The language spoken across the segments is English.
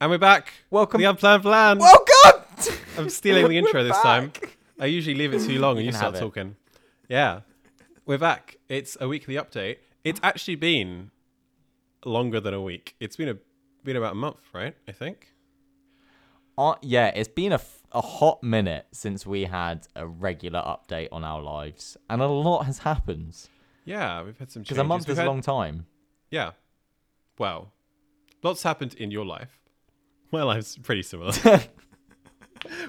And we're back. Welcome. The unplanned plan. Welcome. I'm stealing the intro We're this time. I usually leave it too long and you, can start have it. talking. Yeah. We're back. It's a weekly update. It's actually been longer than a week. It's been a been about a month, right? I think. Uh, yeah, it's been a, f- a hot minute since we had a regular update on our lives, and a lot has happened. Yeah, we've had some changes. Because a month We've is had- a long time. Yeah. Well, lots happened in your life. My life's pretty similar.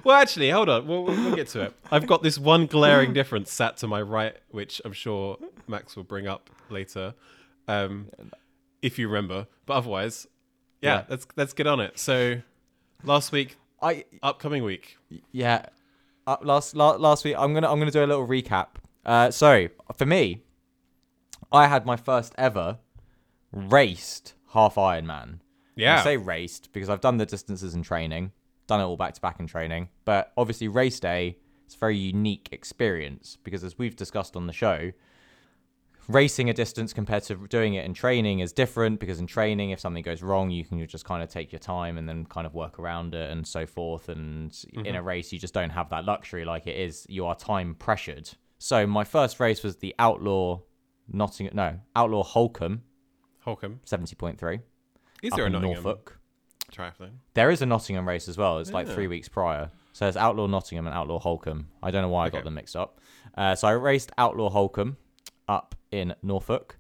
well, actually, hold on. We'll, we'll we'll get to it. I've got this one glaring difference sat to my right, which I'm sure Max will bring up later, um, if you remember. But otherwise, yeah, Yeah. let's let's get on it. So, last week, I upcoming week. yeah. Uh, last la- last week, I'm gonna I'm gonna do a little recap. Uh, so for me, I had my first ever raced half Ironman. Yeah. I say raced because I've done the distances in training, done it all back to back in training. But obviously, race day is a very unique experience because, as we've discussed on the show, racing a distance compared to doing it in training is different because in training, if something goes wrong, you can just kind of take your time and then kind of work around it and so forth. And in a mm-hmm. race, you just don't have that luxury like it is, you are time pressured. So, my first race was the Outlaw Nottingham, no, Outlaw Holkham, Holkham. 70.3 Is there a in Nottingham Norfolk. triathlon? There is a Nottingham race as well. It's like Yeah. three weeks prior. So there's Outlaw Nottingham and Outlaw Holkham. I don't know why I got Okay. them mixed up. Uh, so I raced Outlaw Holkham up in Norfolk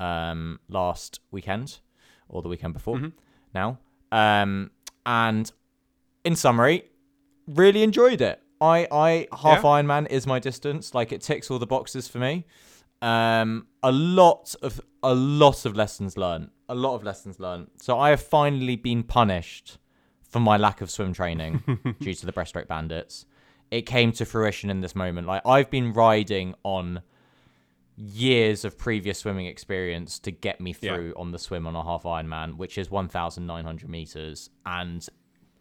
um, last weekend or the weekend before Mm-hmm. now. Um, and in summary, really enjoyed it. I, I half Yeah? Ironman is my distance. Like it ticks all the boxes for me. Um, a lot of a lot of lessons learned. A lot of lessons learned. So I have finally been punished for my lack of swim training due to the breaststroke bandits. It came to fruition in this moment. Like I've been riding on years of previous swimming experience to get me Yeah. through on the swim on a half Ironman, which is 1,900 meters. And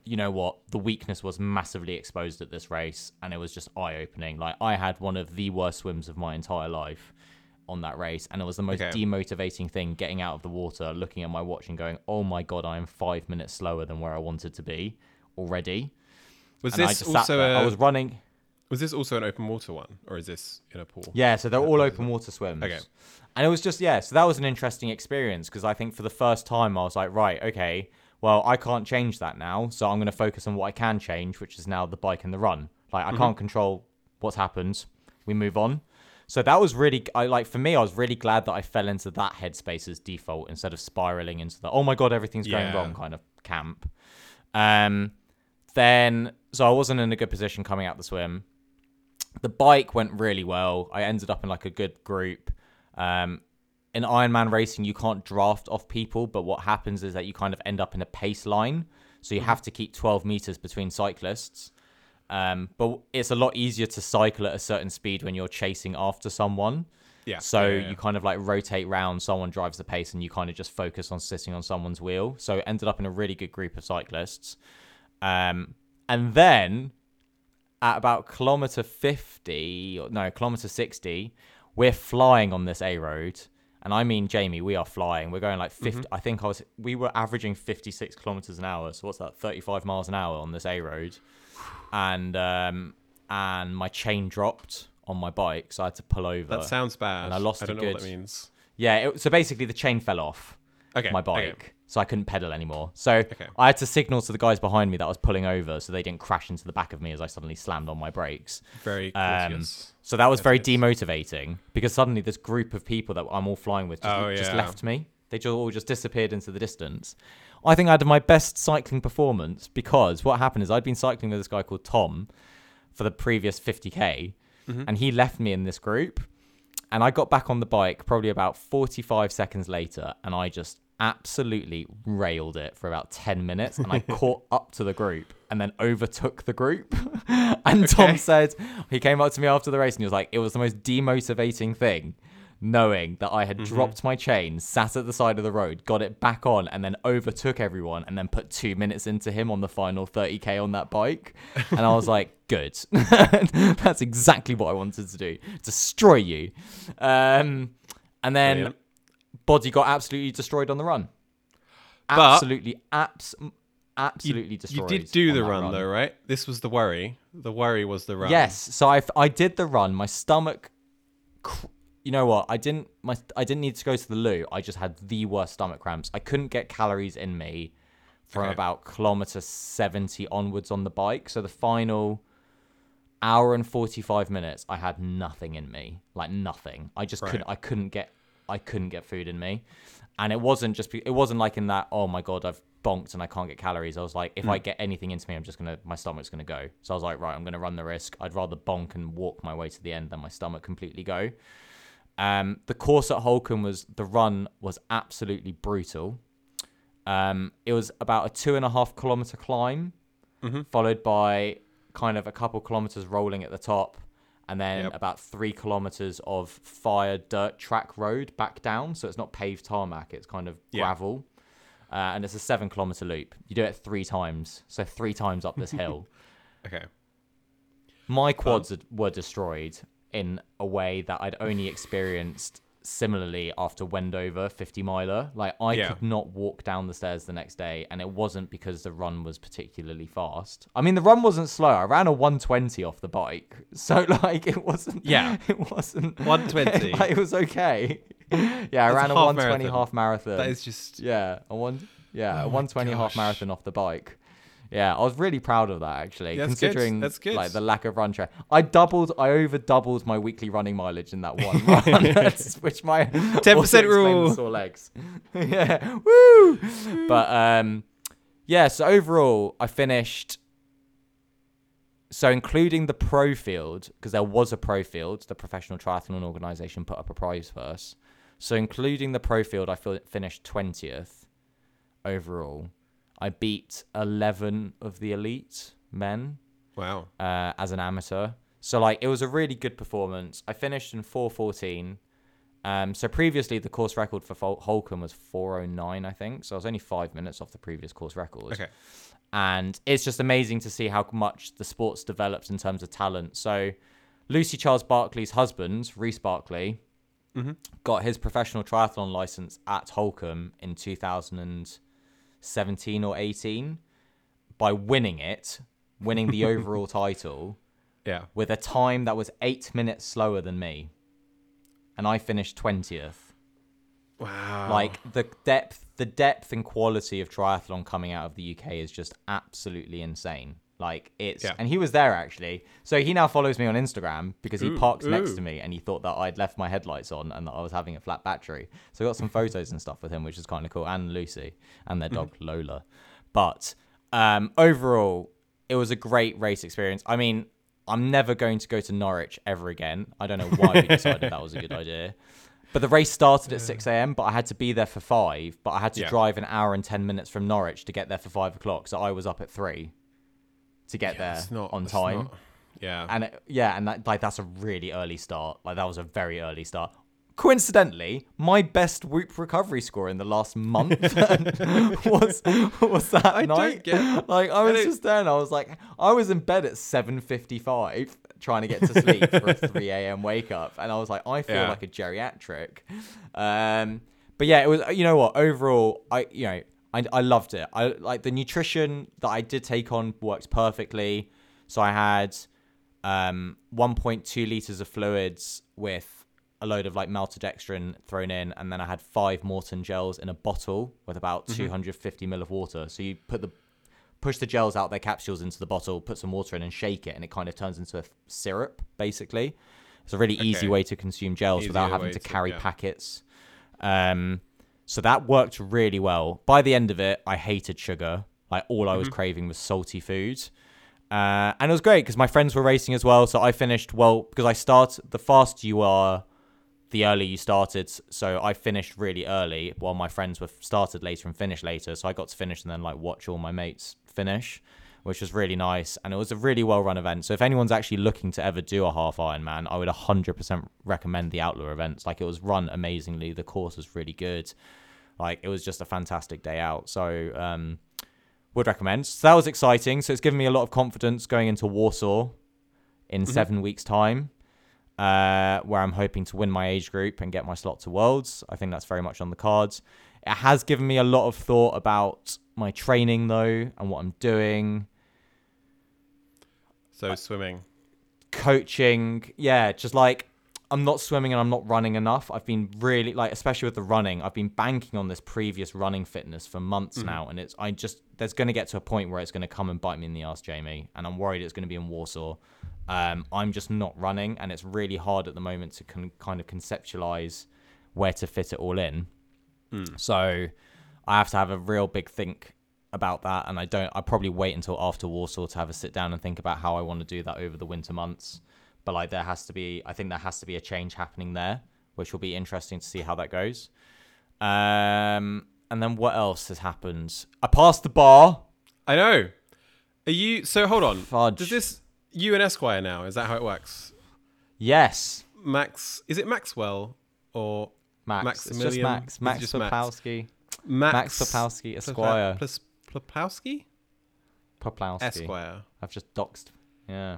you know what? The weakness was massively exposed at this race, and it was just eye opening. Like, I had one of the worst swims of my entire life on that race, and it was the most Okay. demotivating thing getting out of the water, looking at my watch, and going, Oh my God, I am five minutes slower than where I wanted to be already. Was And I this just also a, I was running. was this also an open water one, or is this in a pool? Yeah, so they're all open water swims. Okay. And it was just, yeah, so that was an interesting experience because I think for the first time I was like, right, okay, well, I can't change that now. So I'm going to focus on what I can change, which is now the bike and the run. Like, I mm-hmm. can't control what's happened. We move on. So that was really, I like, for me, I was really glad that I fell into that headspace as default instead of spiraling into the, oh my God, everything's going Yeah. wrong kind of camp. Um, then, so I wasn't in a good position coming out the swim the bike went really well. I ended up in like a good group. Um, in Ironman racing, you can't draft off people, but what happens is that you kind of end up in a pace line. So you have to keep 12 meters between cyclists. Um, but it's a lot easier to cycle at a certain speed when you're chasing after someone. Yeah. So yeah, yeah, you kind of like rotate round, someone drives the pace, and you kind of just focus on sitting on someone's wheel. So it ended up in a really good group of cyclists. Um, and then at about kilometer 50, or no, kilometer 60, we're flying on this A road. And I mean, Jamie, we are flying. We're going like 50. I think I was, we were averaging 56 kilometers an hour. So what's that? 35 miles an hour on this A road. And, um, and my chain dropped on my bike. So I had to pull over. That sounds bad. and I lost I a don't know what that means. Yeah, it, so basically the chain fell off Okay. my okay. bike, so I couldn't pedal anymore. So I had to signal to the guys behind me that I was pulling over, so they didn't crash into the back of me as I suddenly slammed on my brakes. Very Um, so that was very demotivating because suddenly this group of people that I'm all flying with just, Oh, just left me. They just all just disappeared into the distance. I think I had my best cycling performance because what happened is I'd been cycling with this guy called Tom for the previous 50k, Mm-hmm. and he left me in this group. And I got back on the bike probably about 45 seconds later, and I just absolutely railed it for about 10 minutes. And I caught up to the group and then overtook the group. and Tom said, he came up to me after the race and he was like, it was the most demotivating thing knowing that I had Mm-hmm. dropped my chain, sat at the side of the road, got it back on, and then overtook everyone, and then put two minutes into him on the final 30k on that bike. And I was like, good. That's exactly what I wanted to do destroy you. Um, and then Brilliant. Body got absolutely destroyed on the run. But- Absolutely, abs- absolutely You destroyed. You did do the that run, though, right? This was the worry. The worry was the run. Yes, so I, I did the run. My stomach, cr- you know what? I didn't my I didn't need to go to the loo. I just had the worst stomach cramps. I couldn't get calories in me from Okay. about kilometer seventy onwards on the bike. So the final hour and forty five minutes, I had nothing in me, like nothing. I just couldn't. I couldn't get. I couldn't get food in me, and it wasn't just. It wasn't like in that. Oh my god, I've bonked and I can't get calories. I was like, if I hmm. get anything into me, I'm just gonna. My stomach's gonna go. So I was like, right, I'm gonna run the risk. I'd rather bonk and walk my way to the end than my stomach completely go. Um, the course at Holkham was the run was absolutely brutal. Um, it was about a two and a half kilometer climb, followed by kind of a couple kilometers rolling at the top, and then Yep. about three kilometers of fire dirt track road back down. So it's not paved tarmac; it's kind of Yeah. gravel, uh, and it's a seven kilometer loop. You do it three times, so three times up this hill. Okay. My quads had- were destroyed in a way that I'd only experienced similarly after Wendover 50 miler. Like I Yeah. could not walk down the stairs the next day, and it wasn't because the run was particularly fast. I mean, the run wasn't slow. I ran a 120 off the bike, so like it wasn't. Yeah. it wasn't 120. like, it was okay. Yeah, I ran a a, half 120 marathon. half marathon. That is just. Yeah, a one. Yeah, Oh a my 120 half marathon off the bike. Yeah, I was really proud of that actually, That's good. considering That's good. like the lack of run track. I doubled, I over doubled my weekly running mileage in that one run, which my 10% also explained the rule. Sore legs. yeah, woo. But um, yeah. So overall, I finished. So including the pro field, because there was a pro field, the professional triathlon organization put up a prize for us. So including the pro field, I finished twentieth overall. I beat eleven of the elite men Wow. uh, as an amateur. So like it was a really good performance. I finished in 414. Um, so previously the course record for Fol- Holkham was 409, I think. So I was only five minutes off the previous course record. Okay. And it's just amazing to see how much the sport's developed in terms of talent. So Lucy Charles-Barclay's husband, Reece Barclay, got his professional triathlon license at Holkham in 2017 or 18 by winning it, winning the overall title Yeah. with a time that was eight minutes slower than me. And I finished 20th. Wow. Like the depth, the depth and quality of triathlon coming out of the UK is just absolutely insane. Like it's, Yeah. and he was there actually. So he now follows me on Instagram because he Ooh, parked next to me and he thought that I'd left my headlights on and that I was having a flat battery. So I got some photos and stuff with him, which is kind of cool, and Lucy and their dog Lola. But um, overall, it was a great race experience. I mean, I'm never going to go to Norwich ever again. I don't know why we decided that was a good idea. But the race started at 6 a.m., but I had to be there for five. But I had to Yeah. drive an hour and 10 minutes from Norwich to get there for five o'clock. So I was up at three to get Yeah, there not- on time. not- yeah. And it, yeah, and that, like that's a really early start. Like that was a very early start. Coincidentally, my best Whoop recovery score in the last month was was that I don't night. get- like I was don't- just there, and I was like, I was in bed at seven fifty five trying to get to sleep for a three a.m. wake up, and I was like, I feel Yeah. like a geriatric. Um, but yeah, it was. You know what? Overall, I you know I I loved it. I like the nutrition that I did take on worked perfectly. So I had um 1.2 liters of fluids with a load of like maltodextrin thrown in, and then I had five Maurten gels in a bottle with about 250 mil of water. So you put the push the gels out their capsules into the bottle, put some water in, and shake it, and it kind of turns into a syrup. Basically, it's a really easy way to consume gels without having to to- carry yeah. packets. Um, so that worked really well. By the end of it, I hated sugar. Like all I was craving was salty food. Uh, and it was great because my friends were racing as well. So I finished well because I start the faster you are, the earlier you started. So I finished really early while my friends were started later and finished later. So I got to finish and then like watch all my mates finish, which was really nice. And it was a really well run event. So if anyone's actually looking to ever do a half Ironman, I would 100% recommend the Outlaw events. Like it was run amazingly. The course was really good. Like it was just a fantastic day out. So um, would recommend. So that was exciting. So it's given me a lot of confidence going into Warsaw in seven weeks' time, uh, where I'm hoping to win my age group and get my slot to Worlds. I think that's very much on the cards. It has given me a lot of thought about my training though and what I'm doing. So uh, swimming. coaching. Yeah just like i'm not swimming and i'm not running enough. I've been really like especially with the running i've been banking on this previous running fitness for months mm-hmm. now and it's i just there's going to get to a point where it's going to come and bite me in the ass jamie and i'm worried it's going to be in warsaw. Um, i'm just not running and it's really hard at the moment to con- kind of conceptualize where to fit it all in. Hmm. So I have to have a real big think about that, and I don't. I probably wait until after Warsaw to have a sit down and think about how I want to do that over the winter months. But like, there has to be. I think there has to be a change happening there, which will be interesting to see how that goes. Um, and then what else has happened? I passed the bar. I know. Are you? So hold on. Fudge. Does this you and Esquire now? Is that how it works? Yes, Max? Is it Maxwell or Max. It's just Max. Max just Max? Popowski. Max, Esquire. Plopowski? Popowski. Esquire. I've just doxed. Yeah.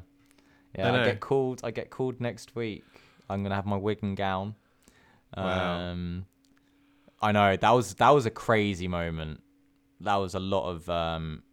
I Yeah, I, know. get called I get called next week. I'm gonna have my wig and gown. Wow. Um I know, that was that was a crazy moment. That was a lot of um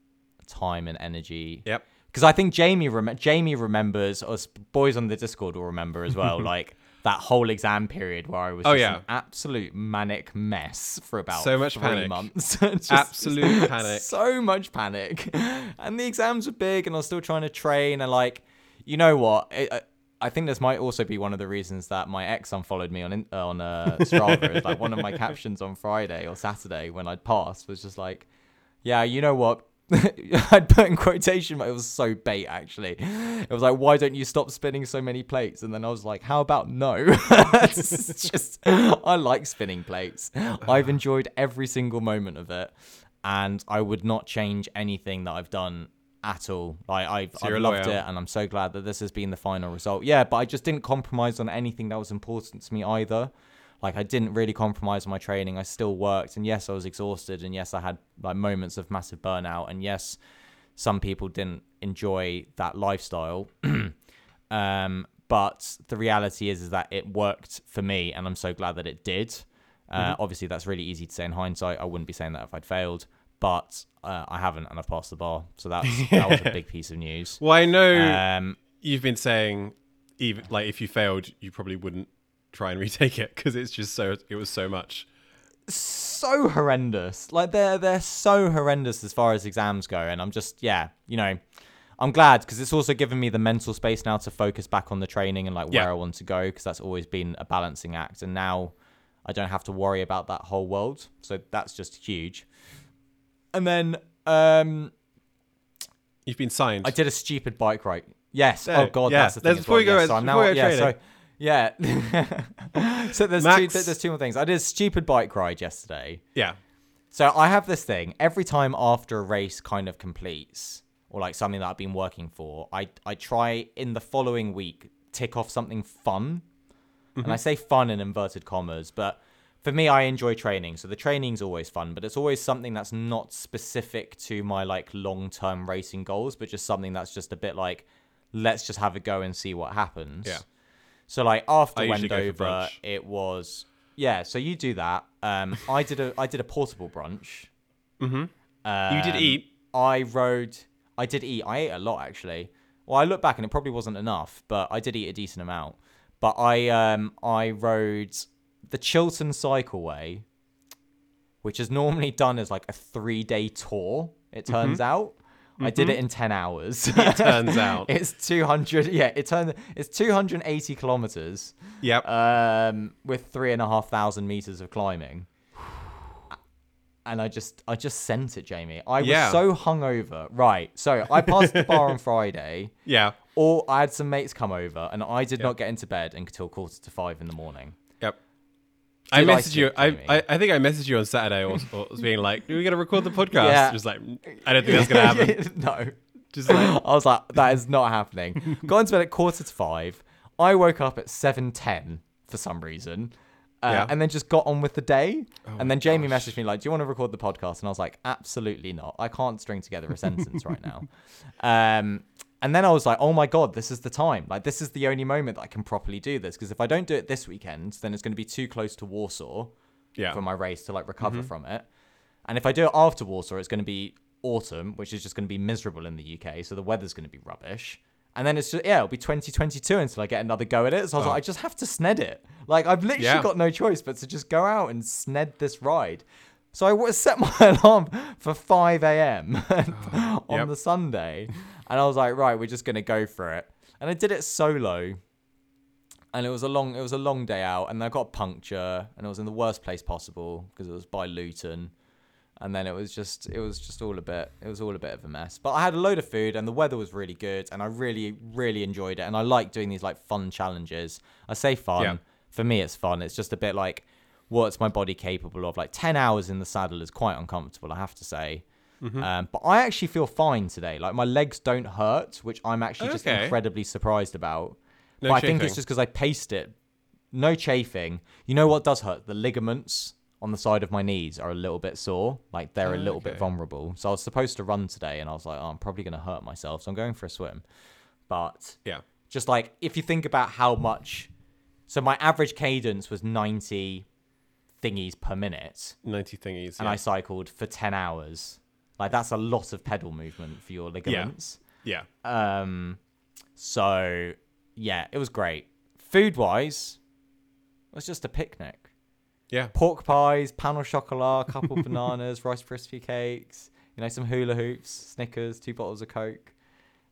time and energy. Yep. Because I think Jamie rem- Jamie remembers, us boys on the Discord will remember as well, like that whole exam period where I was Oh, just yeah. an absolute manic mess for about So much three panic. months. Just Absolute panic. So much panic, and the exams were big, and I was still trying to train, and like, you know what? It, I, I think this might also be one of the reasons that my ex unfollowed me on on uh, Strava. is like one of my captions on Friday or Saturday when I'd passed was just like, "Yeah, you know what." I'd put in quotation, but it was so bait actually. It was like, why don't you stop spinning so many plates? And then I was like, how about no? it's just, I like spinning plates. I've enjoyed every single moment of it, and I would not change anything that I've done at all. Like I've, So I've loved loyal. it, and I'm so glad that this has been the final result. Yeah, but I just didn't compromise on anything that was important to me either. Like I didn't really compromise my training. I still worked, and yes, I was exhausted, and yes, I had like moments of massive burnout, and yes, some people didn't enjoy that lifestyle. um, but the reality is, is that it worked for me, and I'm so glad that it did. Uh, Obviously, that's really easy to say in hindsight. I wouldn't be saying that if I'd failed, but uh, I haven't, and I've passed the bar. So that's that was a big piece of news. Well, I know Um, you've been saying, even like if you failed, you probably wouldn't try and retake it because it's just so it was so much. so horrendous. Like they're they're so horrendous as far as exams go, and I'm just yeah, you know, I'm glad because it's also given me the mental space now to focus back on the training and like where Yeah. I want to go because that's always been a balancing act, and now I don't have to worry about that whole world, so that's just huge. And then um, You've been signed. I did a stupid bike ride. Yes. Yeah, oh god, yeah. that's the thing. As before well. you go, so now before you go yeah, so, training. Yeah. so there's two there's two more things. I did a stupid bike ride yesterday. yeah. So I have this thing every time after a race kind of completes or like something that I've been working for, I I try in the following week tick off something fun. And I mm-hmm. say fun in inverted commas, but for me I enjoy training. So the training's always fun, but it's always something that's not specific to my like long-term racing goals, but just something that's just a bit like let's just have a go and see what happens. Yeah. So like after I usually go for Wendover, it was yeah. So you do that. Um, I did a I did a portable brunch. Mm-hmm. Um, you did eat. I rode. I did eat. I ate a lot actually. Well, I look back and it probably wasn't enough, but I did eat a decent amount. But I um I rode the Chiltern Cycleway, which is normally done as like a three day tour. It turns out. I did it in ten hours. Mm-hmm. It turns out. it's two hundred. Yeah, it turned. It's two hundred eighty kilometers Yep. um, with three and a half thousand meters of climbing. And I just, I just sent it, Jamie. I was Yeah. so hungover. Right. So I passed the bar on Friday, yeah. or I had some mates come over, and I did not get into bed until quarter to five in the morning. I messaged you. I, I I think I messaged you on Saturday or, or was being like, "Are we gonna record the podcast?" Yeah. Just like, I don't think that's gonna happen. no. Just like, I was like, that is not happening. Got into bed at quarter to five. I woke up at seven ten for some reason. Uh, Yeah. And then just got on with the day. and then Jamie gosh. messaged me like, "Do you want to record the podcast?" And I was like, "Absolutely not. I can't string together a sentence right now." Um, and then I was like, "Oh my god, this is the time. Like, this is the only moment that I can properly do this. Because if I don't do it this weekend, then it's going to be too close to Warsaw yeah. for my race to like recover mm-hmm. from it. And if I do it after Warsaw, it's going to be autumn, which is just going to be miserable in the UK. So the weather's going to be rubbish. And then it's just, yeah, it'll be 2022 until I get another go at it. So I was Oh. like, I just have to sned it. Like, I've literally Yeah. got no choice but to just go out and sned this ride. So I set my alarm for 5 a.m. Oh, on Yep. the Sunday. And I was like, right, we're just going to go for it. And I did it solo. And it was a long, it was a long day out, and I got a puncture, and it was in the worst place possible because it was by Luton, and then it was just, it was just all a bit, it was all a bit of a mess. But I had a load of food, and the weather was really good, and I really, really enjoyed it, and I like doing these like fun challenges. I say fun, Yeah. for me it's fun. It's just a bit like, what's my body capable of? Like ten hours in the saddle is quite uncomfortable, I have to say. Mm-hmm. Um, but I actually feel fine today. Like my legs don't hurt, which I'm actually just Okay. incredibly surprised about. No but I think it's just because I paced it. No chafing. You know what does hurt? The ligaments on the side of my knees are a little bit sore. Like they're a little bit vulnerable. So I was supposed to run today, and I was like, oh, I'm probably going to hurt myself. So I'm going for a swim. But Yeah. just like if you think about how much. So my average cadence was 90 thingies per minute, 90 thingies. and yeah. I cycled for 10 hours. Like that's a lot of pedal movement for your ligaments. yeah. Um, so yeah, it was great. Food wise, it was just a picnic. Yeah. Pork pies, pan au chocolat, couple bananas, rice crispy cakes, you know, some hula hoops, Snickers, two bottles of Coke.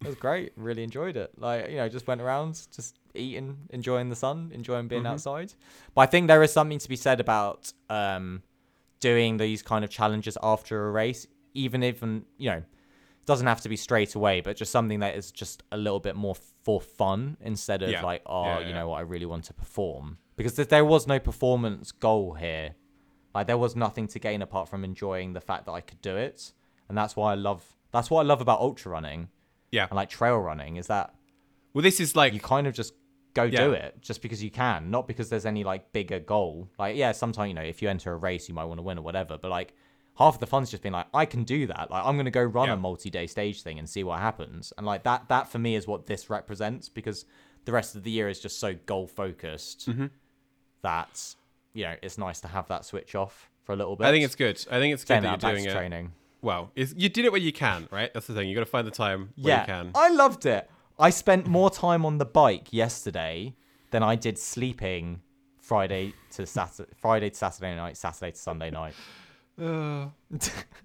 It was great. Really enjoyed it. Like, you know, just went around, just eating, enjoying the sun, enjoying being Mhm. outside. But I think there is something to be said about um, doing these kind of challenges after a race, even if, you know, it doesn't have to be straight away, but just something that is just a little bit more for fun instead of Yeah. like, oh, Yeah, you yeah. know what, I really want to perform. Because th- there was no performance goal here. Like there was nothing to gain apart from enjoying the fact that I could do it, and that's why I love. That's what I love about ultra running Yeah. and like trail running is that Well, this is like you kind of just go do it just because you can, not because there's any like bigger goal. Like yeah, sometimes you know if you enter a race you might want to win or whatever, but like half of the fun's just being like I can do that. Like I'm gonna go run Yeah. a multi-day stage thing and see what happens, and like that that for me is what this represents because the rest of the year is just so goal focused Mm-hmm. that you know it's nice to have that switch off for a little bit. I think it's good. I think it's good saying that, that, you're doing it. training. Well, you did it where you can, right? That's the thing. You got to find the time where yeah, you can. I loved it. I spent more time on the bike yesterday than I did sleeping Friday to Saturday, Friday to Saturday night, Saturday to Sunday night. Uh,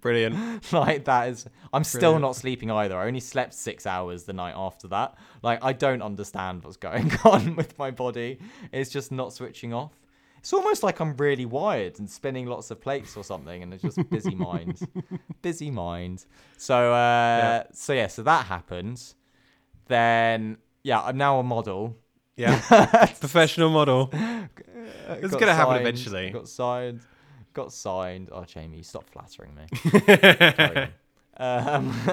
brilliant. like that is, I'm still Brilliant. not sleeping either. I only slept six hours the night after that. Like I don't understand what's going on with my body. It's just not switching off. It's almost like I'm really wired and spinning lots of plates or something, and it's just busy mind, busy mind. So, uh, so yeah, so that happened. Then, yeah, I'm now a model. Yeah. Professional model. It's gonna happen eventually. Got signed. Got signed. Oh, Jamie, stop flattering me. Um,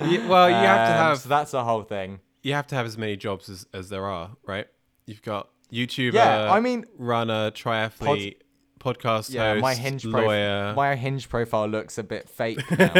Yeah, well, you have to um, have So that's a whole thing. you have to have as many jobs as, as there are, right? You've got YouTuber, Yeah, I mean, runner, triathlete, podcast yeah, host, my hinge lawyer. profile. My hinge profile looks a bit fake now.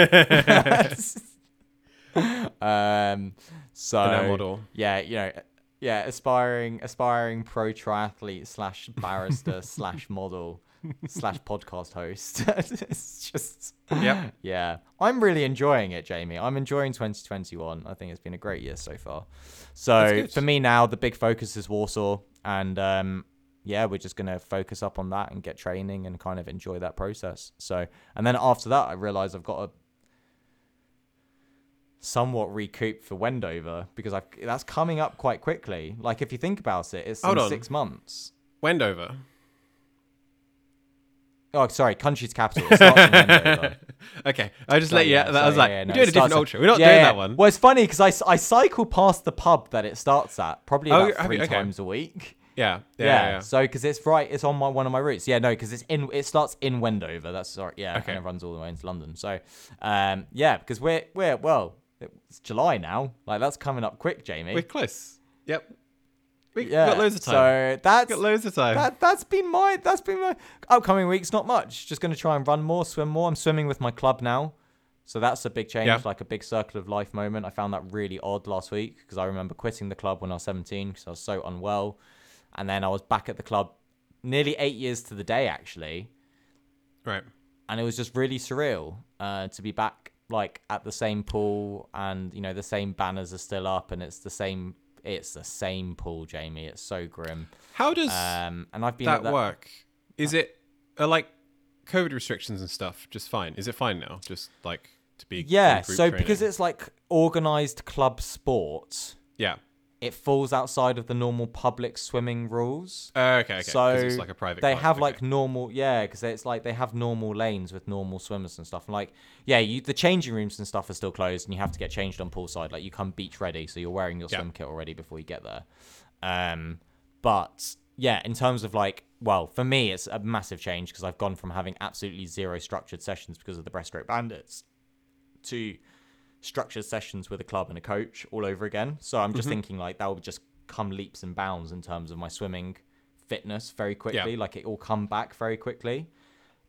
um. So model. Yeah, you know, yeah, aspiring, aspiring pro triathlete slash barrister slash model slash podcast host. it's just yeah, yeah, I'm really enjoying it, Jamie. I'm enjoying 2021. I think it's been a great year so far. So for me now, the big focus is Warsaw, and um, yeah, we're just gonna focus up on that and get training and kind of enjoy that process. So, and then after that, I realize I've got a somewhat recoup for Wendover because I've that's coming up quite quickly. Like if you think about it, it's Hold in on. six months. Wendover. Oh, sorry, Country to Capital. It starts in Wendover. okay, I just let you. yeah, I was like, yeah, yeah, no, we're doing a different ultra. We're not Yeah, doing that one. Well, it's funny because I, I cycle past the pub that it starts at probably Oh, about have three? Okay. times a week. yeah, yeah, Yeah. yeah. yeah. So because it's right, it's on my one of my routes. Yeah, no, because it's in. It starts in Wendover. That's sorry. Yeah, Okay. and it runs all the way into London. So, um, yeah, because we're we're well, it's July now. Like that's coming up quick, Jamie. We're close. Yep. We yeah. got loads of time. So that's got loads of time. that that's been my that's been my upcoming weeks. Not much. Just gonna try and run more, swim more. I'm swimming with my club now, so that's a big change, Yeah. like a big circle of life moment. I found that really odd last week because I remember quitting the club when I was 17 because I was so unwell, and then I was back at the club nearly eight years to the day actually. right. and it was just really surreal uh, to be back like at the same pool and you know the same banners are still up and it's the same it's the same pool jamie it's so grim How does um and i've been that, at that work? Is it like COVID restrictions and stuff just fine? Is it fine now? Just like to be yeah so because it's like organized club sports. yeah. It falls outside of the normal public swimming rules Uh, okay, okay. So it's like a private. they club, have okay. like normal, yeah, because it's like they have normal lanes with normal swimmers and stuff. And like, yeah, you the changing rooms and stuff are still closed, and you have to get changed on poolside. Like, you come beach ready, so you're wearing your Yeah. swim kit already before you get there. Um, but yeah, in terms of like, well, for me, it's a massive change because I've gone from having absolutely zero structured sessions because of the breaststroke bandits to structured sessions with a club and a coach all over again. So I'm Mm-hmm. just thinking like that will just come leaps and bounds in terms of my swimming fitness very quickly. Like it all come back very quickly,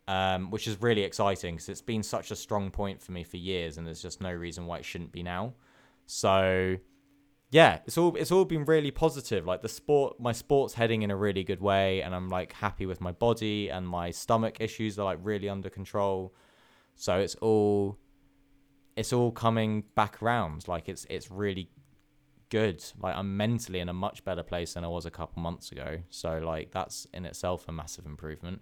um, which is really exciting because it's been such a strong point for me for years, and there's just no reason why it shouldn't be now. So yeah, it's all it's all been really positive. Like the sport, my sport's heading in a really good way, and I'm like happy with my body and my stomach issues are like really under control. So it's all it's all coming back around. Like it's it's really good. Like I'm mentally in a much better place than I was a couple months ago. So like that's in itself a massive improvement.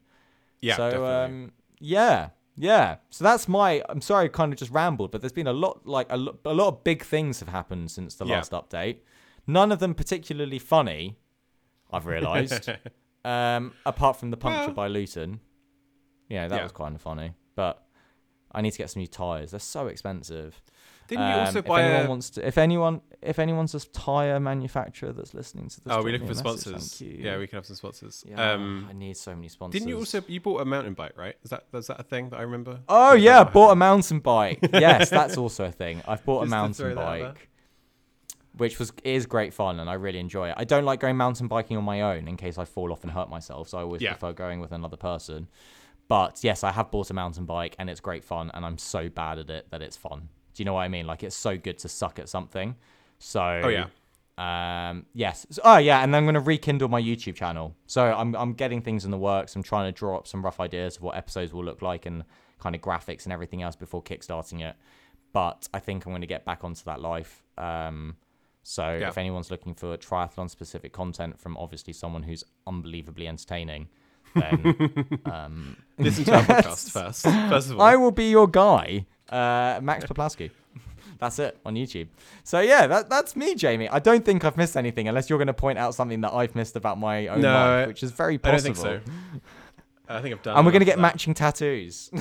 Yeah, so definitely. um yeah. Yeah. So that's my I'm sorry I kind of just rambled, but there's been a lot like a, lo- a lot of big things have happened since the Yeah. last update. None of them particularly funny, I've realized. um apart from the puncture Well- by Luton. Yeah, that Yeah. was kind of funny. But I need to get some new tires. They're so expensive. Didn't you Um, also if buy anyone a? wants to, if anyone, if anyone's a tire manufacturer that's listening to this, Oh, we're looking for message, sponsors. thank you. Yeah, we can have some sponsors. Yeah, Um, I need so many sponsors. didn't you also you bought a mountain bike, right? Is that is that a thing that I remember? Oh is yeah, bought a mountain bike. yes, that's also a thing. I've bought a Just to mountain bike, which was is great fun, and I really enjoy it. I don't like going mountain biking on my own in case I fall off and hurt myself, so I always Yeah. prefer going with another person. But yes, I have bought a mountain bike, and it's great fun, and I'm so bad at it that it's fun. Do you know what I mean? Like it's so good to suck at something. So Oh yeah. um, yes. So- oh yeah, and I'm gonna rekindle my YouTube channel. So I'm I'm getting things in the works. I'm trying to draw up some rough ideas of what episodes will look like and kind of graphics and everything else before kickstarting it. But I think I'm gonna get back onto that life. Um, so Yeah. if anyone's looking for triathlon specific content from obviously someone who's unbelievably entertaining, then um, Listen to our podcast first. First of all, I will be your guy, uh, Max Poplaski. That's it on YouTube. So yeah, that that's me, Jamie. I don't think I've missed anything unless you're going to point out something that I've missed about my own No, life, which is very possible. I don't possible. think so. I think I've done. And we're going to get of matching tattoos.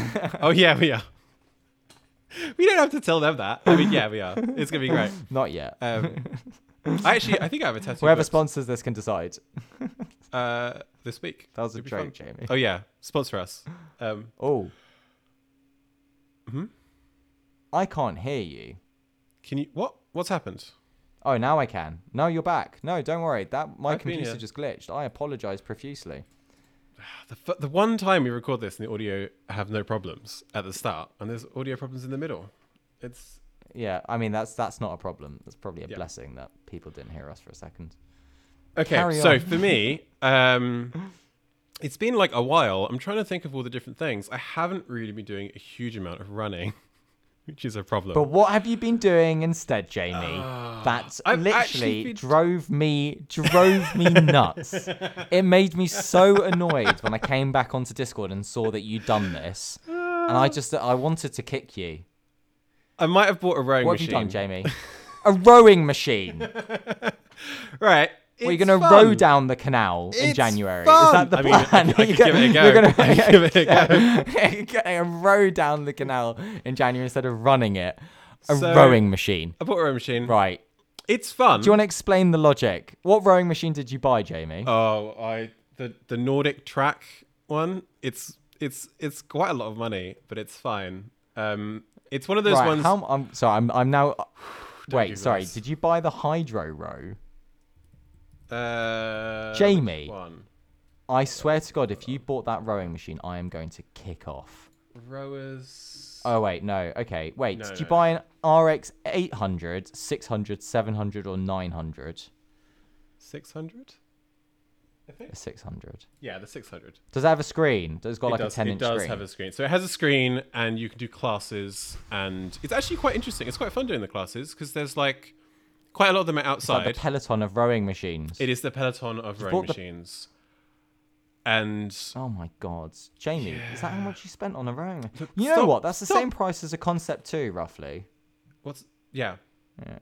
Oh yeah, we are. We don't have to tell them that. I mean, yeah, we are. It's gonna be great. Not yet. Um, I actually, I think I have a tattoo. Whoever booked, sponsors this can decide. Uh, this week. That was a It'd be joke. Jamie. Oh yeah, sponsor us. Um, Oh. Mhm. I can't hear you. can you? What? What's happened? Oh, now I can. No, you're back. No, don't worry. That my I've computer just glitched. I apologize profusely. The, f- the one time we record this and the audio have no problems at the start, and there's audio problems in the middle. It's Yeah, I mean that's that's not a problem. That's probably a Yeah. blessing that people didn't hear us for a second. Okay. Carry so on. for me, um, it's been like a while. I'm trying to think of all the different things. I haven't really been doing a huge amount of running, which is a problem. But what have you been doing instead, Jamie? that Ah, I've actually literally been- drove me drove me nuts. it made me so annoyed when I came back onto Discord and saw that you'd done this, and I just I wanted to kick you. I might have bought a rowing What machine. have you done, Jamie? A rowing machine. Right. Well, you're going to row down the canal in It's January. fun. Is that the I mean, I plan? could- I You're could give it a gonna- go. gonna- I could give it a go. You're gonna row down the canal in January instead of running it. A So- rowing machine. I bought a rowing machine. Right. It's fun. Do you want to explain the logic? What rowing machine did you buy, Jamie? Oh, I the the Nordic track one. It's it's it's quite a lot of money, but it's fine. Um, it's one of those right. ones. How, I'm sorry. I'm I'm now. do Wait. Sorry. this. Did you buy the Hydrow? Uh, Jamie. I swear to God, if you bought that rowing machine, I am going to kick off. rowers. Oh wait, no. Okay, wait. No, did you no. buy an RX 800, 600, 700, or 900? Six hundred. A 600. Yeah, the 600. Does it have a screen? Does it got it like does, a 10 inch screen? it does have a screen. So it has a screen, and you can do classes, and it's actually quite interesting. It's quite fun doing the classes because there's like quite a lot of them are It's like outside. the peloton of rowing machines. it is the peloton of rowing the- machines, and Oh my god, Jamie, is that how much you spent on a rowing? Look, you know what? That's the stop. same price as a Concept Two, roughly. what's yeah. Yeah.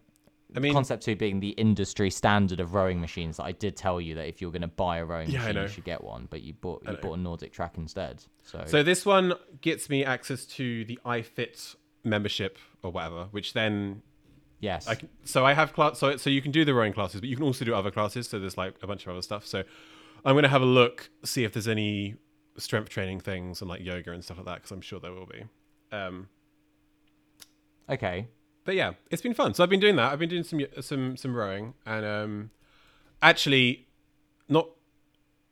I mean, Concept Two being the industry standard of rowing machines. That I did tell you that if you're going to buy a rowing Yeah, machine, you should get one. But you bought you bought a Nordic Track instead. So, so this one gets me access to the iFit membership or whatever, which then yes, I can, so I have class. So so you can do the rowing classes, but you can also do other classes. So there's like a bunch of other stuff. So I'm gonna have a look, see if there's any strength training things and like yoga and stuff like that, because I'm sure there will be. Um, okay. but yeah, it's been fun. So I've been doing that. I've been doing some some some rowing, and um, actually, not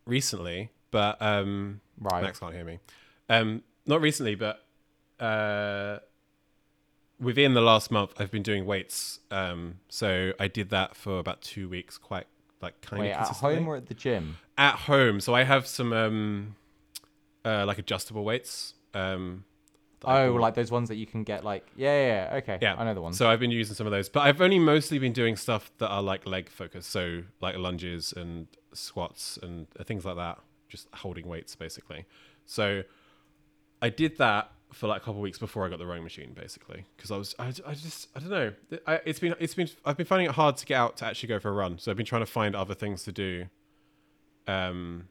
recently, but um, Right. Max can't hear me. Um, not recently, but uh, within the last month, I've been doing weights. Um, so I did that for about two weeks, quite like kind Wait, of at home or at the gym? at home. So I have some um, uh, like adjustable weights. Um, Oh, like those ones that you can get. Like, yeah, yeah, yeah, okay. Yeah, I know the ones. So I've been using some of those, but I've only mostly been doing stuff that are like leg focused, so like lunges and squats and things like that, just holding weights basically. So I did that for like a couple of weeks before I got the rowing machine, basically, because I was I, I just I don't know. I, it's been it's been I've been finding it hard to get out to actually go for a run, so I've been trying to find other things to do, um,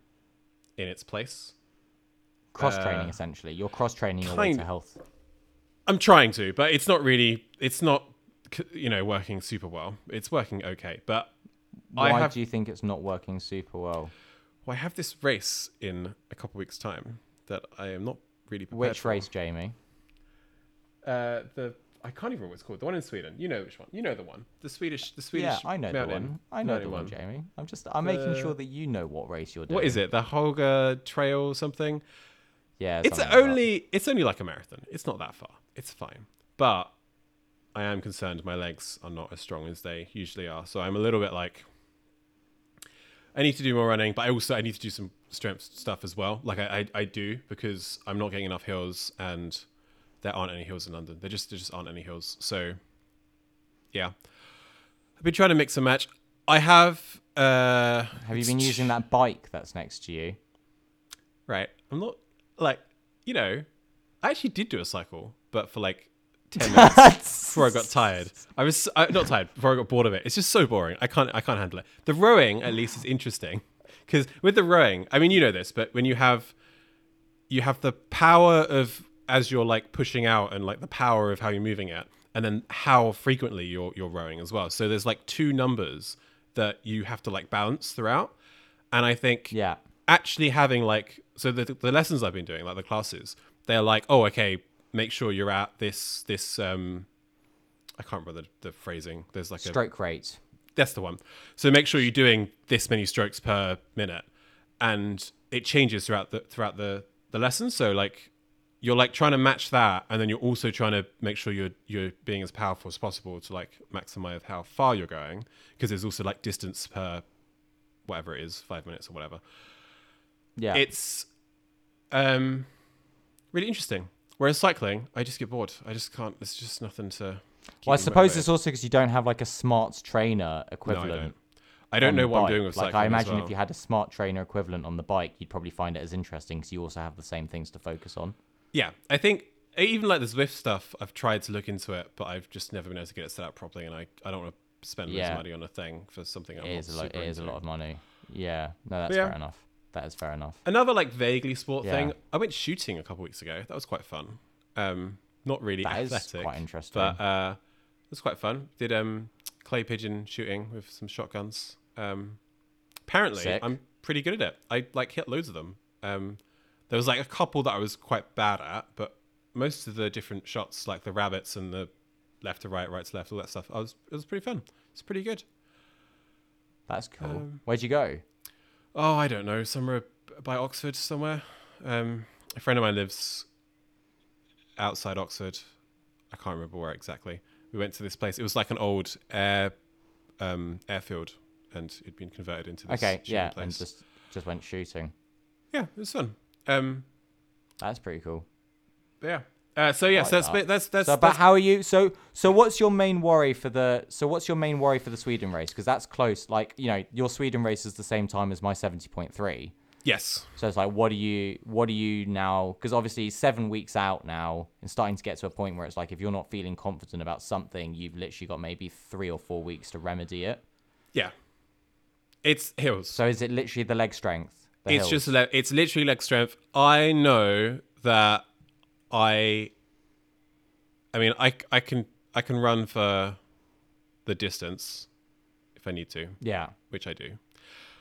in its place. cross training, uh, essentially. You're cross training your way to health. I'm trying to, but it's not really. It's not, you know, working super well. It's working okay, but Why have. do you think it's not working super well? well, I have this race in a couple weeks' time that I am not really prepared Which for. race, Jamie? Uh, the I can't even remember what it's called. The one in Sweden. You know which one? You know the one. The Swedish. The Swedish. yeah, I know the one. I know the mountain one, Jamie. I'm just I'm making sure that you know what race you're doing. What is it? The Holga Trail or something? Yeah, It's something like that. only. It's only like a marathon. It's not that far. It's fine. But I am concerned my legs are not as strong as they usually are. So I'm a little bit like. I need to do more running, but I also I need to do some strength stuff as well. Like I, I, I do because I'm not getting enough hills, and there aren't any hills in London. There just there just aren't any hills. So yeah, I've been trying to mix and match. I have. Uh, Have you been using that bike that's next to you? Right. I'm not like you know. I actually did do a cycle, but for like ten minutes before I got tired. I was I, not tired before I got bored of it. It's just so boring. I can't I can't handle it. The rowing at least is interesting because with the rowing, I mean you know this, but when you have you have the power of as you're like pushing out and like the power of how you're moving it, and then how frequently you're you're rowing as well. So there's like two numbers that you have to like balance throughout, and I think Yeah. actually having like so the the lessons I've been doing, like the classes, they're like, oh, okay, make sure you're at this this um I can't remember the, the phrasing. There's like a Stroke rate. That's the one. So make sure you're doing this many strokes per minute, and it changes throughout the throughout the the lesson. So like you're like trying to match that, and then you're also trying to make sure you're you're being as powerful as possible to like maximize how far you're going, because there's also like distance per whatever it is, five minutes or whatever Yeah. it's um really interesting. Whereas cycling, I just get bored. I just can't. There's just nothing to. Well, I suppose it's also because you don't have like a smart trainer No, I equivalent. don't. I don't know what I'm doing with like. I imagine well. if you had a smart trainer equivalent on the bike, you'd probably find it as interesting because you also have the same things to focus on. Yeah, I think even like the Zwift stuff, I've tried to look into it, but I've just never been able to get it set up properly, and I, I don't want to spend Yeah. money on a thing for something I'm It is a lot. It is a lot of money. Yeah. No, that's yeah. fair enough. That is fair enough. Another like vaguely sport Yeah. thing. I went shooting a couple weeks ago. That was quite fun. Um, not really That is athletic, quite interesting. but uh, it was quite fun. Did um clay pigeon shooting with some shotguns. Um, apparently, Sick. I'm pretty good at it. I like hit loads of them. Um, there was like a couple that I was quite bad at, but most of the different shots, like the rabbits and the left to right, right to left, all that stuff, I was it was pretty fun. It's pretty good. That's cool. um, Where'd you go? Oh, I don't know, somewhere by Oxford somewhere. Um, a friend of mine lives outside Oxford. I can't remember where exactly. We went to this place. It was like an old air um, airfield, and it'd been converted into this Okay. shooting Yeah. place. And just just went shooting. Yeah, it was fun. Um, That's pretty cool. yeah. Uh, so yeah, Like so that's that. that's that's, So, but that's how are you? So, so what's your main worry for the? So, what's your main worry for the Sweden race? Because that's close. Like, you know, your Sweden race is the same time as my seventy point three. Yes. So it's like, what do you, what do you now? Because obviously, seven weeks out now, and starting to get to a point where it's like, if you're not feeling confident about something, you've literally got maybe three or four weeks to remedy it. Yeah. It's hills. So is it literally the leg strength? The it's hills? just le- it's literally leg strength. I know that I I mean I I can I can run for the distance if I need to, yeah. which I do.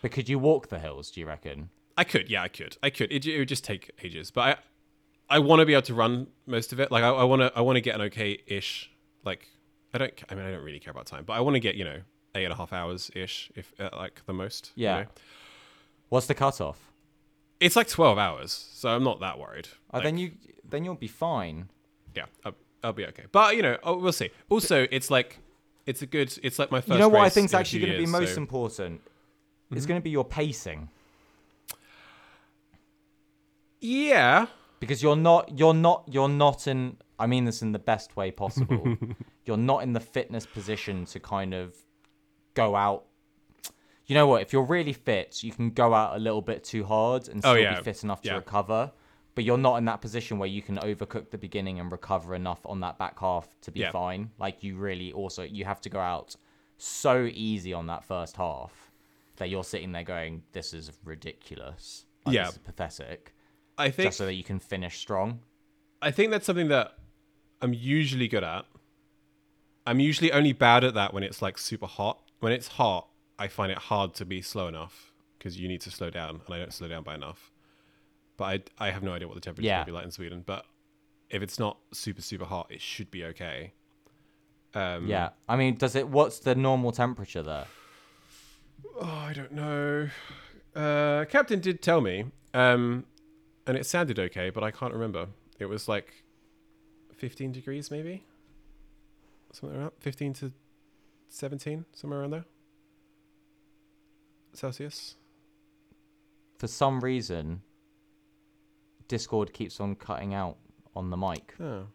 But could you walk the hills? Do you reckon? I could, yeah, I could. I could. It, it would just take ages, but I I want to be able to run most of it. Like I, want to I want to get an okay ish like I don't I mean I don't really care about time, but I want to get, you know, eight and a half hours ish if uh, like the most. you Yeah. know? What's the cutoff? It's like 12 hours, so I'm not that worried. Oh, Like- then you, then you'll be fine. yeah, I'll, I'll be okay. But you know, oh, we'll see. Also, it's like it's a good. It's like my first. you know what I think is actually going to be most so- important? It's Mm-hmm. going to be your pacing Yeah, because you're not, you're not, you're not in. I mean this in the best way possible. you're not in the fitness position to kind of go out. You know what? If you're really fit, you can go out a little bit too hard and Oh, still yeah. be fit enough to Yeah. recover. But you're not in that position where you can overcook the beginning and recover enough on that back half to be Yeah. fine. Like you really also you have to go out so easy on that first half that you're sitting there going, "This is ridiculous. Like, Yeah. this is pathetic." I think Just so that you can finish strong. I think that's something that I'm usually good at. I'm usually only bad at that when it's like super hot. When it's hot, I find it hard to be slow enough because you need to slow down, and I don't slow down by enough. But I I have no idea what the temperature Yeah. will be like in Sweden. But if it's not super super hot, it should be okay. Um, Yeah. I mean, does it? What's the normal temperature there? Oh, I don't know. Uh, Captain did tell me, um, and it sounded okay, but I can't remember. It was like 15 degrees, maybe? Something around 15 to 17, somewhere around there. Celsius. For some reason, Discord keeps on cutting out on the mic, Oh.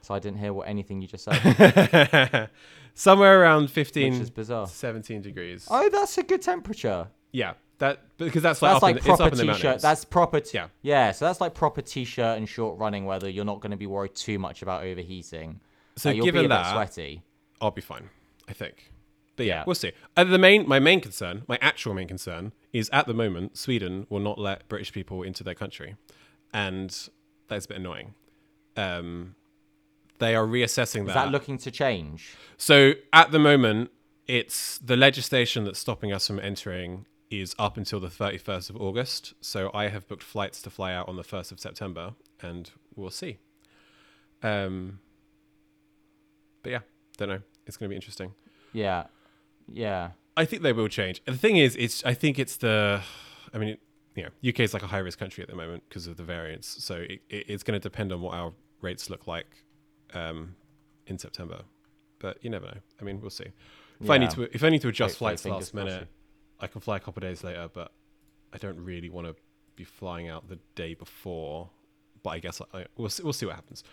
so I didn't hear what anything you just said, somewhere around 15 which is bizarre. 17 degrees. Oh, that's a good temperature. Yeah, that because that's like That's like in, it's proper up in t-shirt. That's proper. T- Yeah. Yeah. So that's like proper t-shirt and short running weather. You're not going to be worried too much about overheating. so you'll given be a bit that, sweaty. I'll be fine, I think. But yeah, Yeah. we'll see. Uh, the main, my main concern, my actual main concern, is at the moment Sweden will not let British people into their country, and that's a bit annoying. Um, they are reassessing Is that. that looking to change? so at the moment, it's the legislation that's stopping us from entering is up until the 31st of August. So I have booked flights to fly out on the 1st of September, and we'll see. Um, but yeah, don't know. It's going to be interesting. Yeah. Yeah. I think they will change. The thing is, it's I think it's the, I mean, you know, UK is like a high risk country at the moment because of the variants. So it, it, it's going to depend on what our rates look like um, in September. But you never know. I mean, we'll see. If I need to, if I need to adjust Hopefully, flights last minute. I can fly a couple of days later. But I don't really want to be flying out the day before. But I guess I, we'll see, we'll see what happens.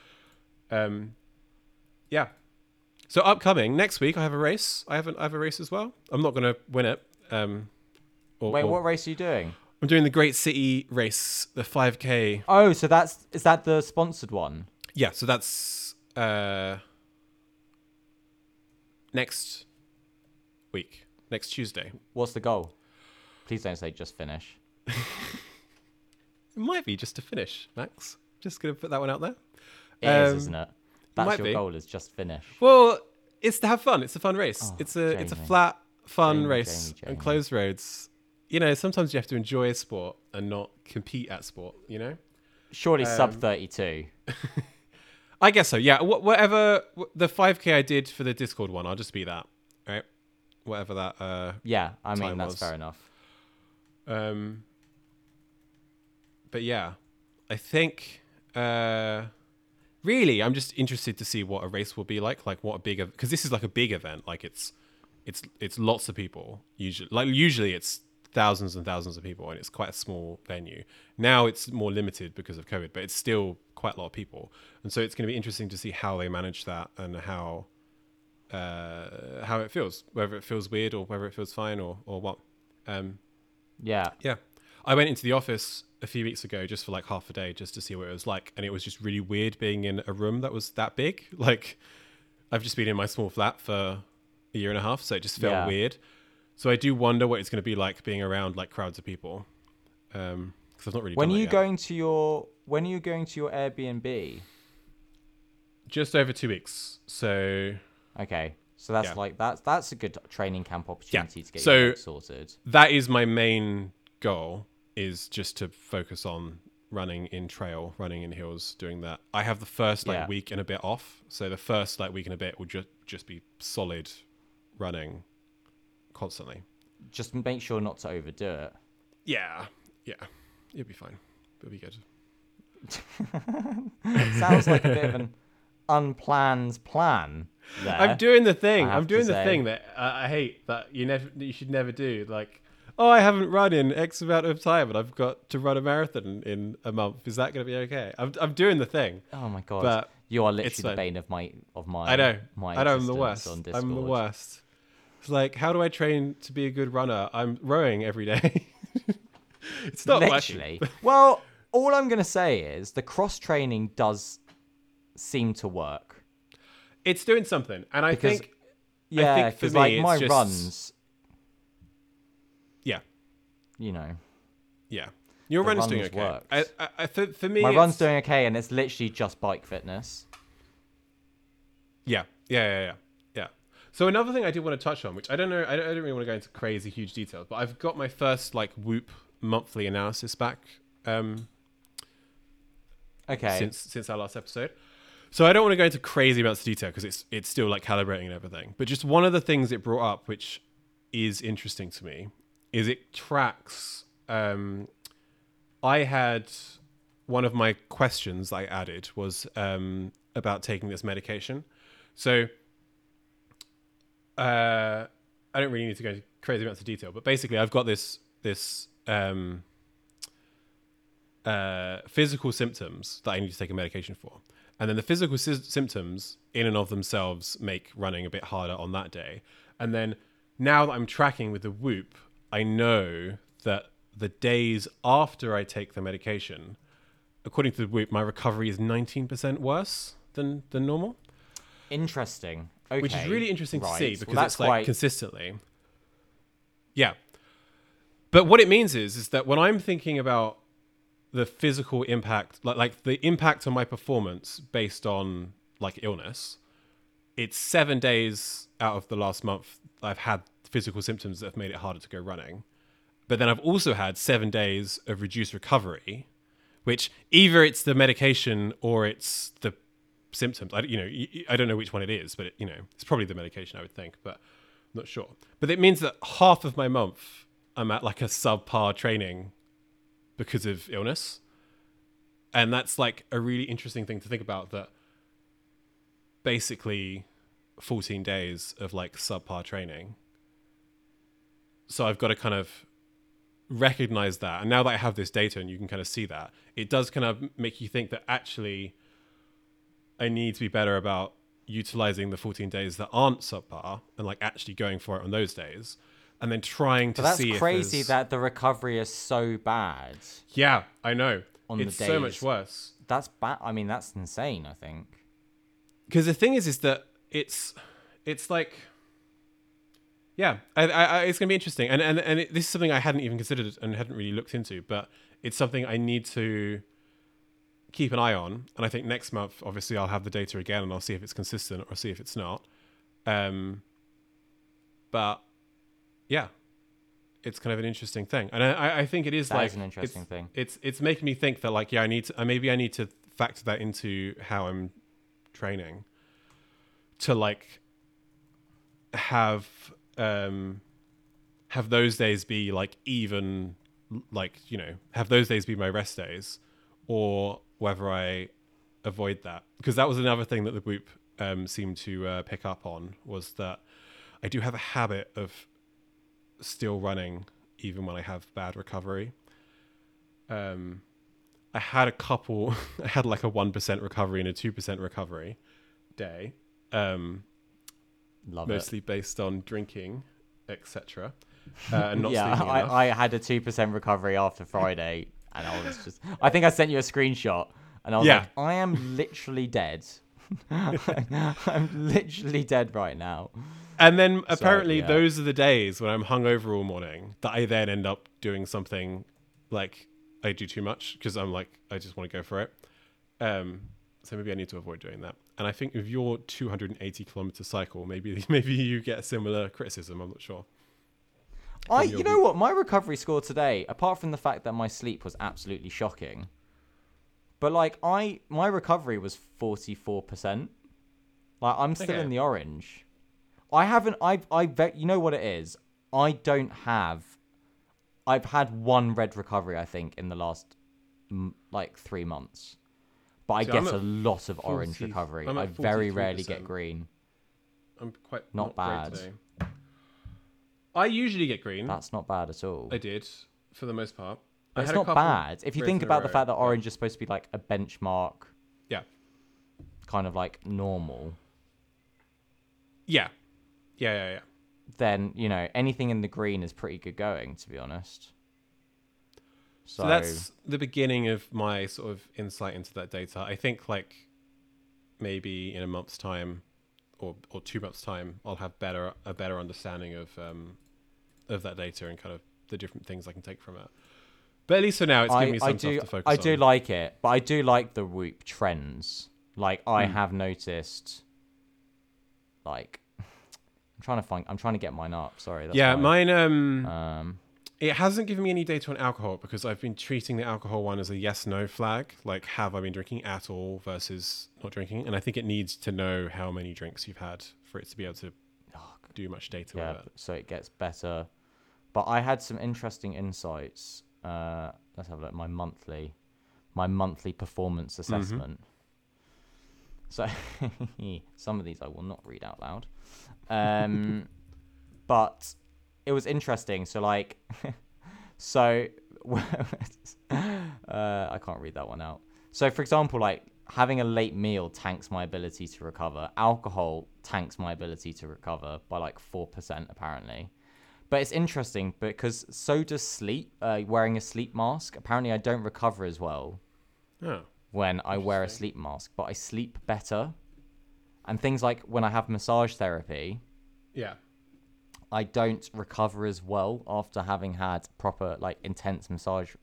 Um, yeah. So upcoming next week, I have a race. I have an, I have a race as well. I'm not going to win it. Um, or- Wait, or- what race are you doing? I'm doing the Great City race, the 5K. Oh, so that's is that the sponsored one? Yeah, so that's uh, next week, next Tuesday. What's the goal? Please don't say just finish. It might be just to finish, Max. Just gonna put that one out there. It is, Um, isn't it? That's your be. goal is just finish. Well, it's to have fun. It's a fun race. Oh, it's a it's a flat, fun Jamie, race Jamie, Jamie. and closed roads. You know, sometimes you have to enjoy a sport and not compete at sport. You know. Surely sub Um, 32. I guess so. Yeah. Wh- whatever wh- the 5K I did for the Discord one, I'll just be that. Whatever that. Uh. Yeah, I mean that's was. fair enough. Um. But yeah, I think. Uh. Really, I'm just interested to see what a race will be like. Like what a big because this is like a big event. Like it's, it's it's lots of people usually. Like usually it's thousands and thousands of people, and it's quite a small venue. Now it's more limited because of COVID, but it's still quite a lot of people, and so it's going to be interesting to see how they manage that and how uh, how it feels, whether it feels weird or whether it feels fine or or what. Um, Yeah. yeah. I went into the office a few weeks ago just for like half a day just to see what it was like. And it was just really weird being in a room that was that big. Like, I've just been in my small flat for a year and a half. So it just felt Yeah. weird. So I do wonder what it's going to be like being around like crowds of people. Um, because I've not really When are you yet. going to your when are you going to your Airbnb? Just over two weeks. So Okay. So that's Yeah. like that's that's a good training camp opportunity to get So- sorted. that is my main goal is just to focus on running in trail running in hills doing that i have the first like Yeah. week and a bit off so the first like week and a bit will just just be solid running constantly Just make sure not to overdo it. yeah yeah it'll be fine it'll be good sounds like a bit of an unplanned plan. There. i'm doing the thing i'm doing the say. thing that I, I hate that you never you should never do like oh i haven't run in x amount of time and i've got to run a marathon in a month is that going to be okay i'm, I'm doing the thing Oh my god. but you are literally the bane of my of my I know. my I know I'm the worst. I'm the worst. It's like, how do I train to be a good runner? I'm rowing every day. it's not working. Well, all I'm gonna say is the cross training does seem to work. It's doing something, and I Because- think, Yeah, because like my just- runs, yeah, you know, yeah, your The run's doing okay. I, I, I, for, for me, my it's- run's doing okay, and it's literally just bike fitness. Yeah, yeah, yeah, yeah, yeah. So another thing I did want to touch on, which I don't know, I don't, I don't really want to go into crazy huge details, but I've got my first like Whoop monthly analysis back um, Okay. since since our last episode. So I don't want to go into crazy amounts of detail because it's it's still like calibrating and everything. But just one of the things it brought up, which is interesting to me, is it tracks. Um, I had one of my questions I added was um, about taking this medication. So uh, I don't really need to go into crazy amounts of detail, but basically I've got this this um, uh, physical symptoms that I need to take a medication for. And then the physical sy- symptoms, in and of themselves, make running a bit harder on that day. And then now that I'm tracking with the Whoop, I know that the days after I take the medication, according to the Whoop, my recovery is 19% worse than, than normal, Interesting. Okay. which is really interesting to right. see Well, because that's it's like quite consistently. Yeah. But what it means is, is that when I'm thinking about the physical impact, like like the impact on my performance based on like illness, it's seven days out of the last month I've had physical symptoms that have made it harder to go running. But then I've also had seven days of reduced recovery, which either it's the medication or it's the symptoms. I, you know, I don't know which one it is, but it, you know, it's probably the medication, I would think, but I'm not sure. But it means that half of my month I'm at like a subpar training because of illness. And that's like a really interesting thing to think about that basically 14 days of like subpar training. So I've got to kind of recognize that. And now that I have this data and you can kind of see that, it does kind of make you think that actually I need to be better about utilizing the 14 days that aren't subpar and like actually going for it on those days and then trying to But that's see crazy if that the recovery is so bad. yeah i know on the it's so much worse That's bad. I mean, that's insane. I think. because the thing is is that it's it's like yeah I, I, I, it's gonna be interesting and and, and it, this is something i hadn't even considered and hadn't really looked into but it's something i need to keep an eye on and i think next month obviously i'll have the data again and i'll see if it's consistent or see if it's not um but yeah. It's kind of an interesting thing. And i I- think it is That like is an interesting it's, thing. it's it's making me think that like yeah i need to uh, maybe i need to factor that into how i'm training to like have um have those days be like even like you know have those days be my rest days or whether i avoid that. Because that was another thing that the Whoop um seemed to uh, pick up on was that i do have a habit of still running even when I have bad recovery. Um, I had a couple. I had like a one percent recovery and a two percent recovery day, um, Love it. mostly based on drinking, etc. Uh, and not yeah. I, I had a two percent recovery after Friday, and I was just. I think I sent you a screenshot, and I was Yeah. like, I am literally dead. I'm literally dead right now. And then apparently yeah. those are the days when I'm hungover all morning that I then end up doing something like I do too much because I'm like I just want to go for it. Um, so maybe I need to avoid doing that. And I think with your 280 kilometer cycle, maybe maybe you get a similar criticism. I'm not sure. I, you know what, my recovery score today, apart from the fact that my sleep was absolutely shocking, but like I, my recovery was forty four percent. Like I'm still Okay. in the orange. I haven't. I've. I. ve- You know what it is. I don't have. I've had one red recovery. I think in the last, like three months, but I get a lot of orange recovery. I very rarely get green. I'm quite Not great bad. I usually get green. That's not bad at all. I did for the most part. I It's not bad. If you think about the row, fact that orange is supposed to be like a benchmark, Yeah. kind of like normal, Yeah. Yeah. Yeah. Yeah. then you know anything in the green is pretty good going. To be honest. So, So that's the beginning of my sort of insight into that data. I think like maybe in a month's time or or two months time, I'll have better a better understanding of um of that data and kind of the different things I can take from it. But at least for now, it's giving I, me some I do stuff to focus I on. do like it, but I do like the Whoop trends. Like I Hmm. have noticed, like I'm trying to find. I'm trying to get mine up. Sorry. Yeah, mine um Um, it hasn't given me any data on alcohol because I've been treating the alcohol one as a yes no flag. Like, have I been drinking at all versus not drinking? And I think it needs to know how many drinks you've had for it to be able to do much data yeah, with it. so it gets better. But I had some interesting insights. Uh, let's have a look. My monthly, my monthly performance Mm-hmm. assessment. So some of these I will not read out loud. Um, but it was interesting. So like, so uh, I can't read that one out. So for example, like having a late meal tanks my ability to recover. Alcohol tanks my ability to recover by like four percent apparently. But it's interesting because so does sleep. Uh, wearing a sleep mask. Apparently, I don't recover as well Oh. when I wear a sleep mask, but I sleep better. And things like when I have massage therapy, Yeah. I don't recover as well after having had proper like intense massage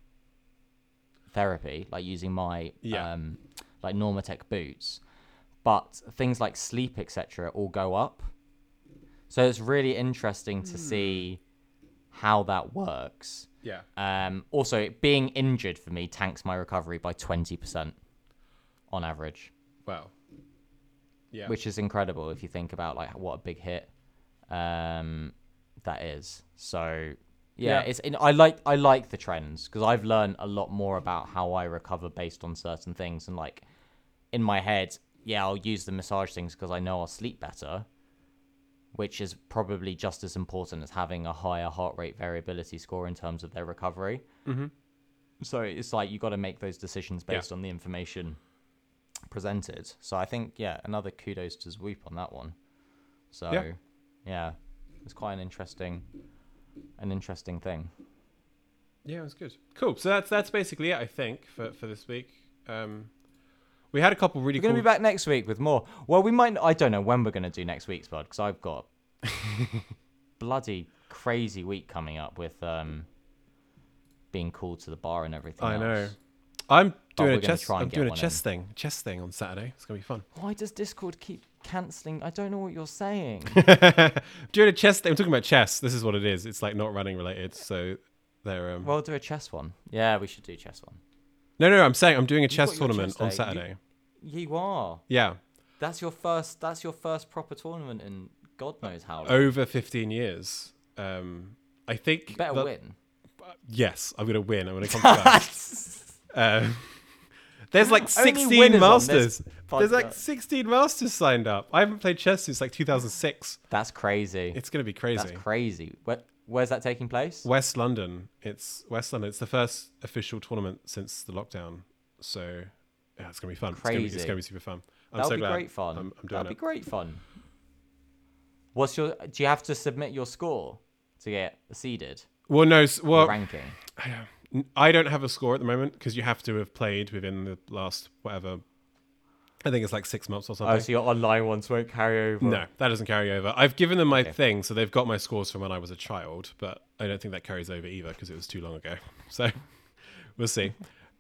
therapy, like using my Yeah. um like Normatec boots. But things like sleep, etc., all go up. So it's really interesting to see how that works. Yeah. Um, also, being injured for me tanks my recovery by twenty percent on average, Wow. Yeah. which is incredible if you think about like what a big hit um, that is. So yeah, Yeah. it's in, I like I like the trends because I've learned a lot more about how I recover based on certain things and like in my head, yeah, I'll use the massage things because I know I'll sleep better. Which is probably just as important as having a higher heart rate variability score in terms of their recovery. mm-hmm. So it's like you got to make those decisions Yeah. based on the information presented. So I think yeah, another kudos to Whoop on that one. So Yeah. yeah, it's quite an interesting, an interesting thing. Yeah, it was good. Cool. So that's that's basically it, I think, for for this week. Um, we had a couple really We're cool. gonna be back next week with more. Well, we might. I don't know when we're gonna do next week's pod because I've got bloody crazy week coming up with um being called to the bar and everything. I know. I'm doing a chess. I'm doing a chess thing. Chess thing on Saturday. It's gonna be fun. Why does Discord keep cancelling? I don't know what you're saying. doing a chess thing. I'm talking about chess. This is what it is. It's like not running related. So they're um. well, do a chess one. Yeah, we should do chess one. No, no, no. I'm saying I'm doing a chess tournament chess on day. You- Saturday. You are. Yeah, That's your first. That's your first proper tournament in God knows how long. over 15 years. Um, I think. you better that- win. Yes, I'm gonna win. I'm gonna come first. Um, there's like 16 winners on this masters. There's like 16 masters signed up. I haven't played chess since like 2006. That's crazy. It's gonna be crazy. That's crazy. What? Where's that taking place? West London. It's West London. It's the first official tournament since the lockdown. So yeah, it's gonna be fun. It's gonna be, it's gonna be super fun. I'm That'll so be glad. great fun. I'm, I'm doing That'll be great fun. What's your? Do you have to submit your score to get seeded? Well, no. Well, ranking. I don't have a score at the moment because you have to have played within the last whatever. I think it's like six months or something. Oh, so your online ones won't carry over. No, that doesn't carry over. I've given them my Okay. thing, so they've got my scores from when I was a child, but I don't think that carries over either because it was too long ago. So we'll see.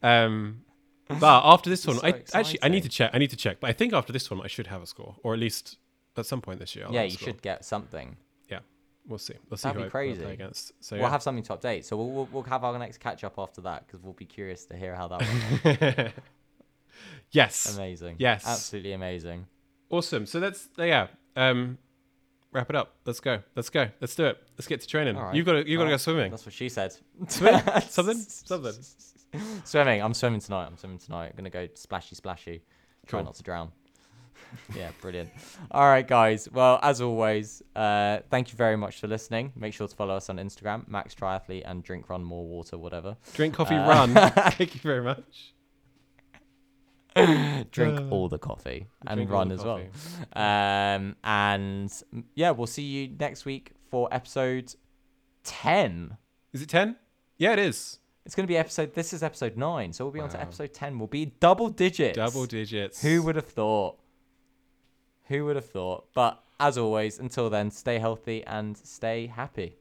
Um, but after this one, so I actually I need to check. I need to check, but I think after this one, I should have a score, or at least at some point this year. I'll yeah, have a you score. should get something. Yeah, we'll see. We'll see That'd who be I, who I crazy. against. So We'll yeah. have something to update. So we'll, we'll, we'll have our next catch up after that because we'll be curious to hear how that went. Yes, amazing. Yes. Absolutely amazing. awesome. So that's yeah. Um, wrap it up. Let's go. Let's go. Let's do it. Let's get to training. Right. You've got to. You've got to go swimming. That's what she said. Swim? Something. Something. Swimming. I'm swimming tonight. I'm swimming tonight. I'm gonna go splashy, splashy. Try not to drown. yeah, brilliant. All right, guys. Well, as always, uh, thank you very much for listening. Make sure to follow us on Instagram, Max Triathlete, and drink, run more water, whatever. Drink coffee, Uh, run. Thank you very much. Drink Uh, all the coffee and run as well. Um, and mm, yeah, we'll see you next week for episode ten. Is it ten? Yeah, it is. It's going to be episode. This is episode nine, so we'll be on to episode ten. We'll be double digits. Double digits. Who would have thought? Who would have thought? But as always, until then, stay healthy and stay happy.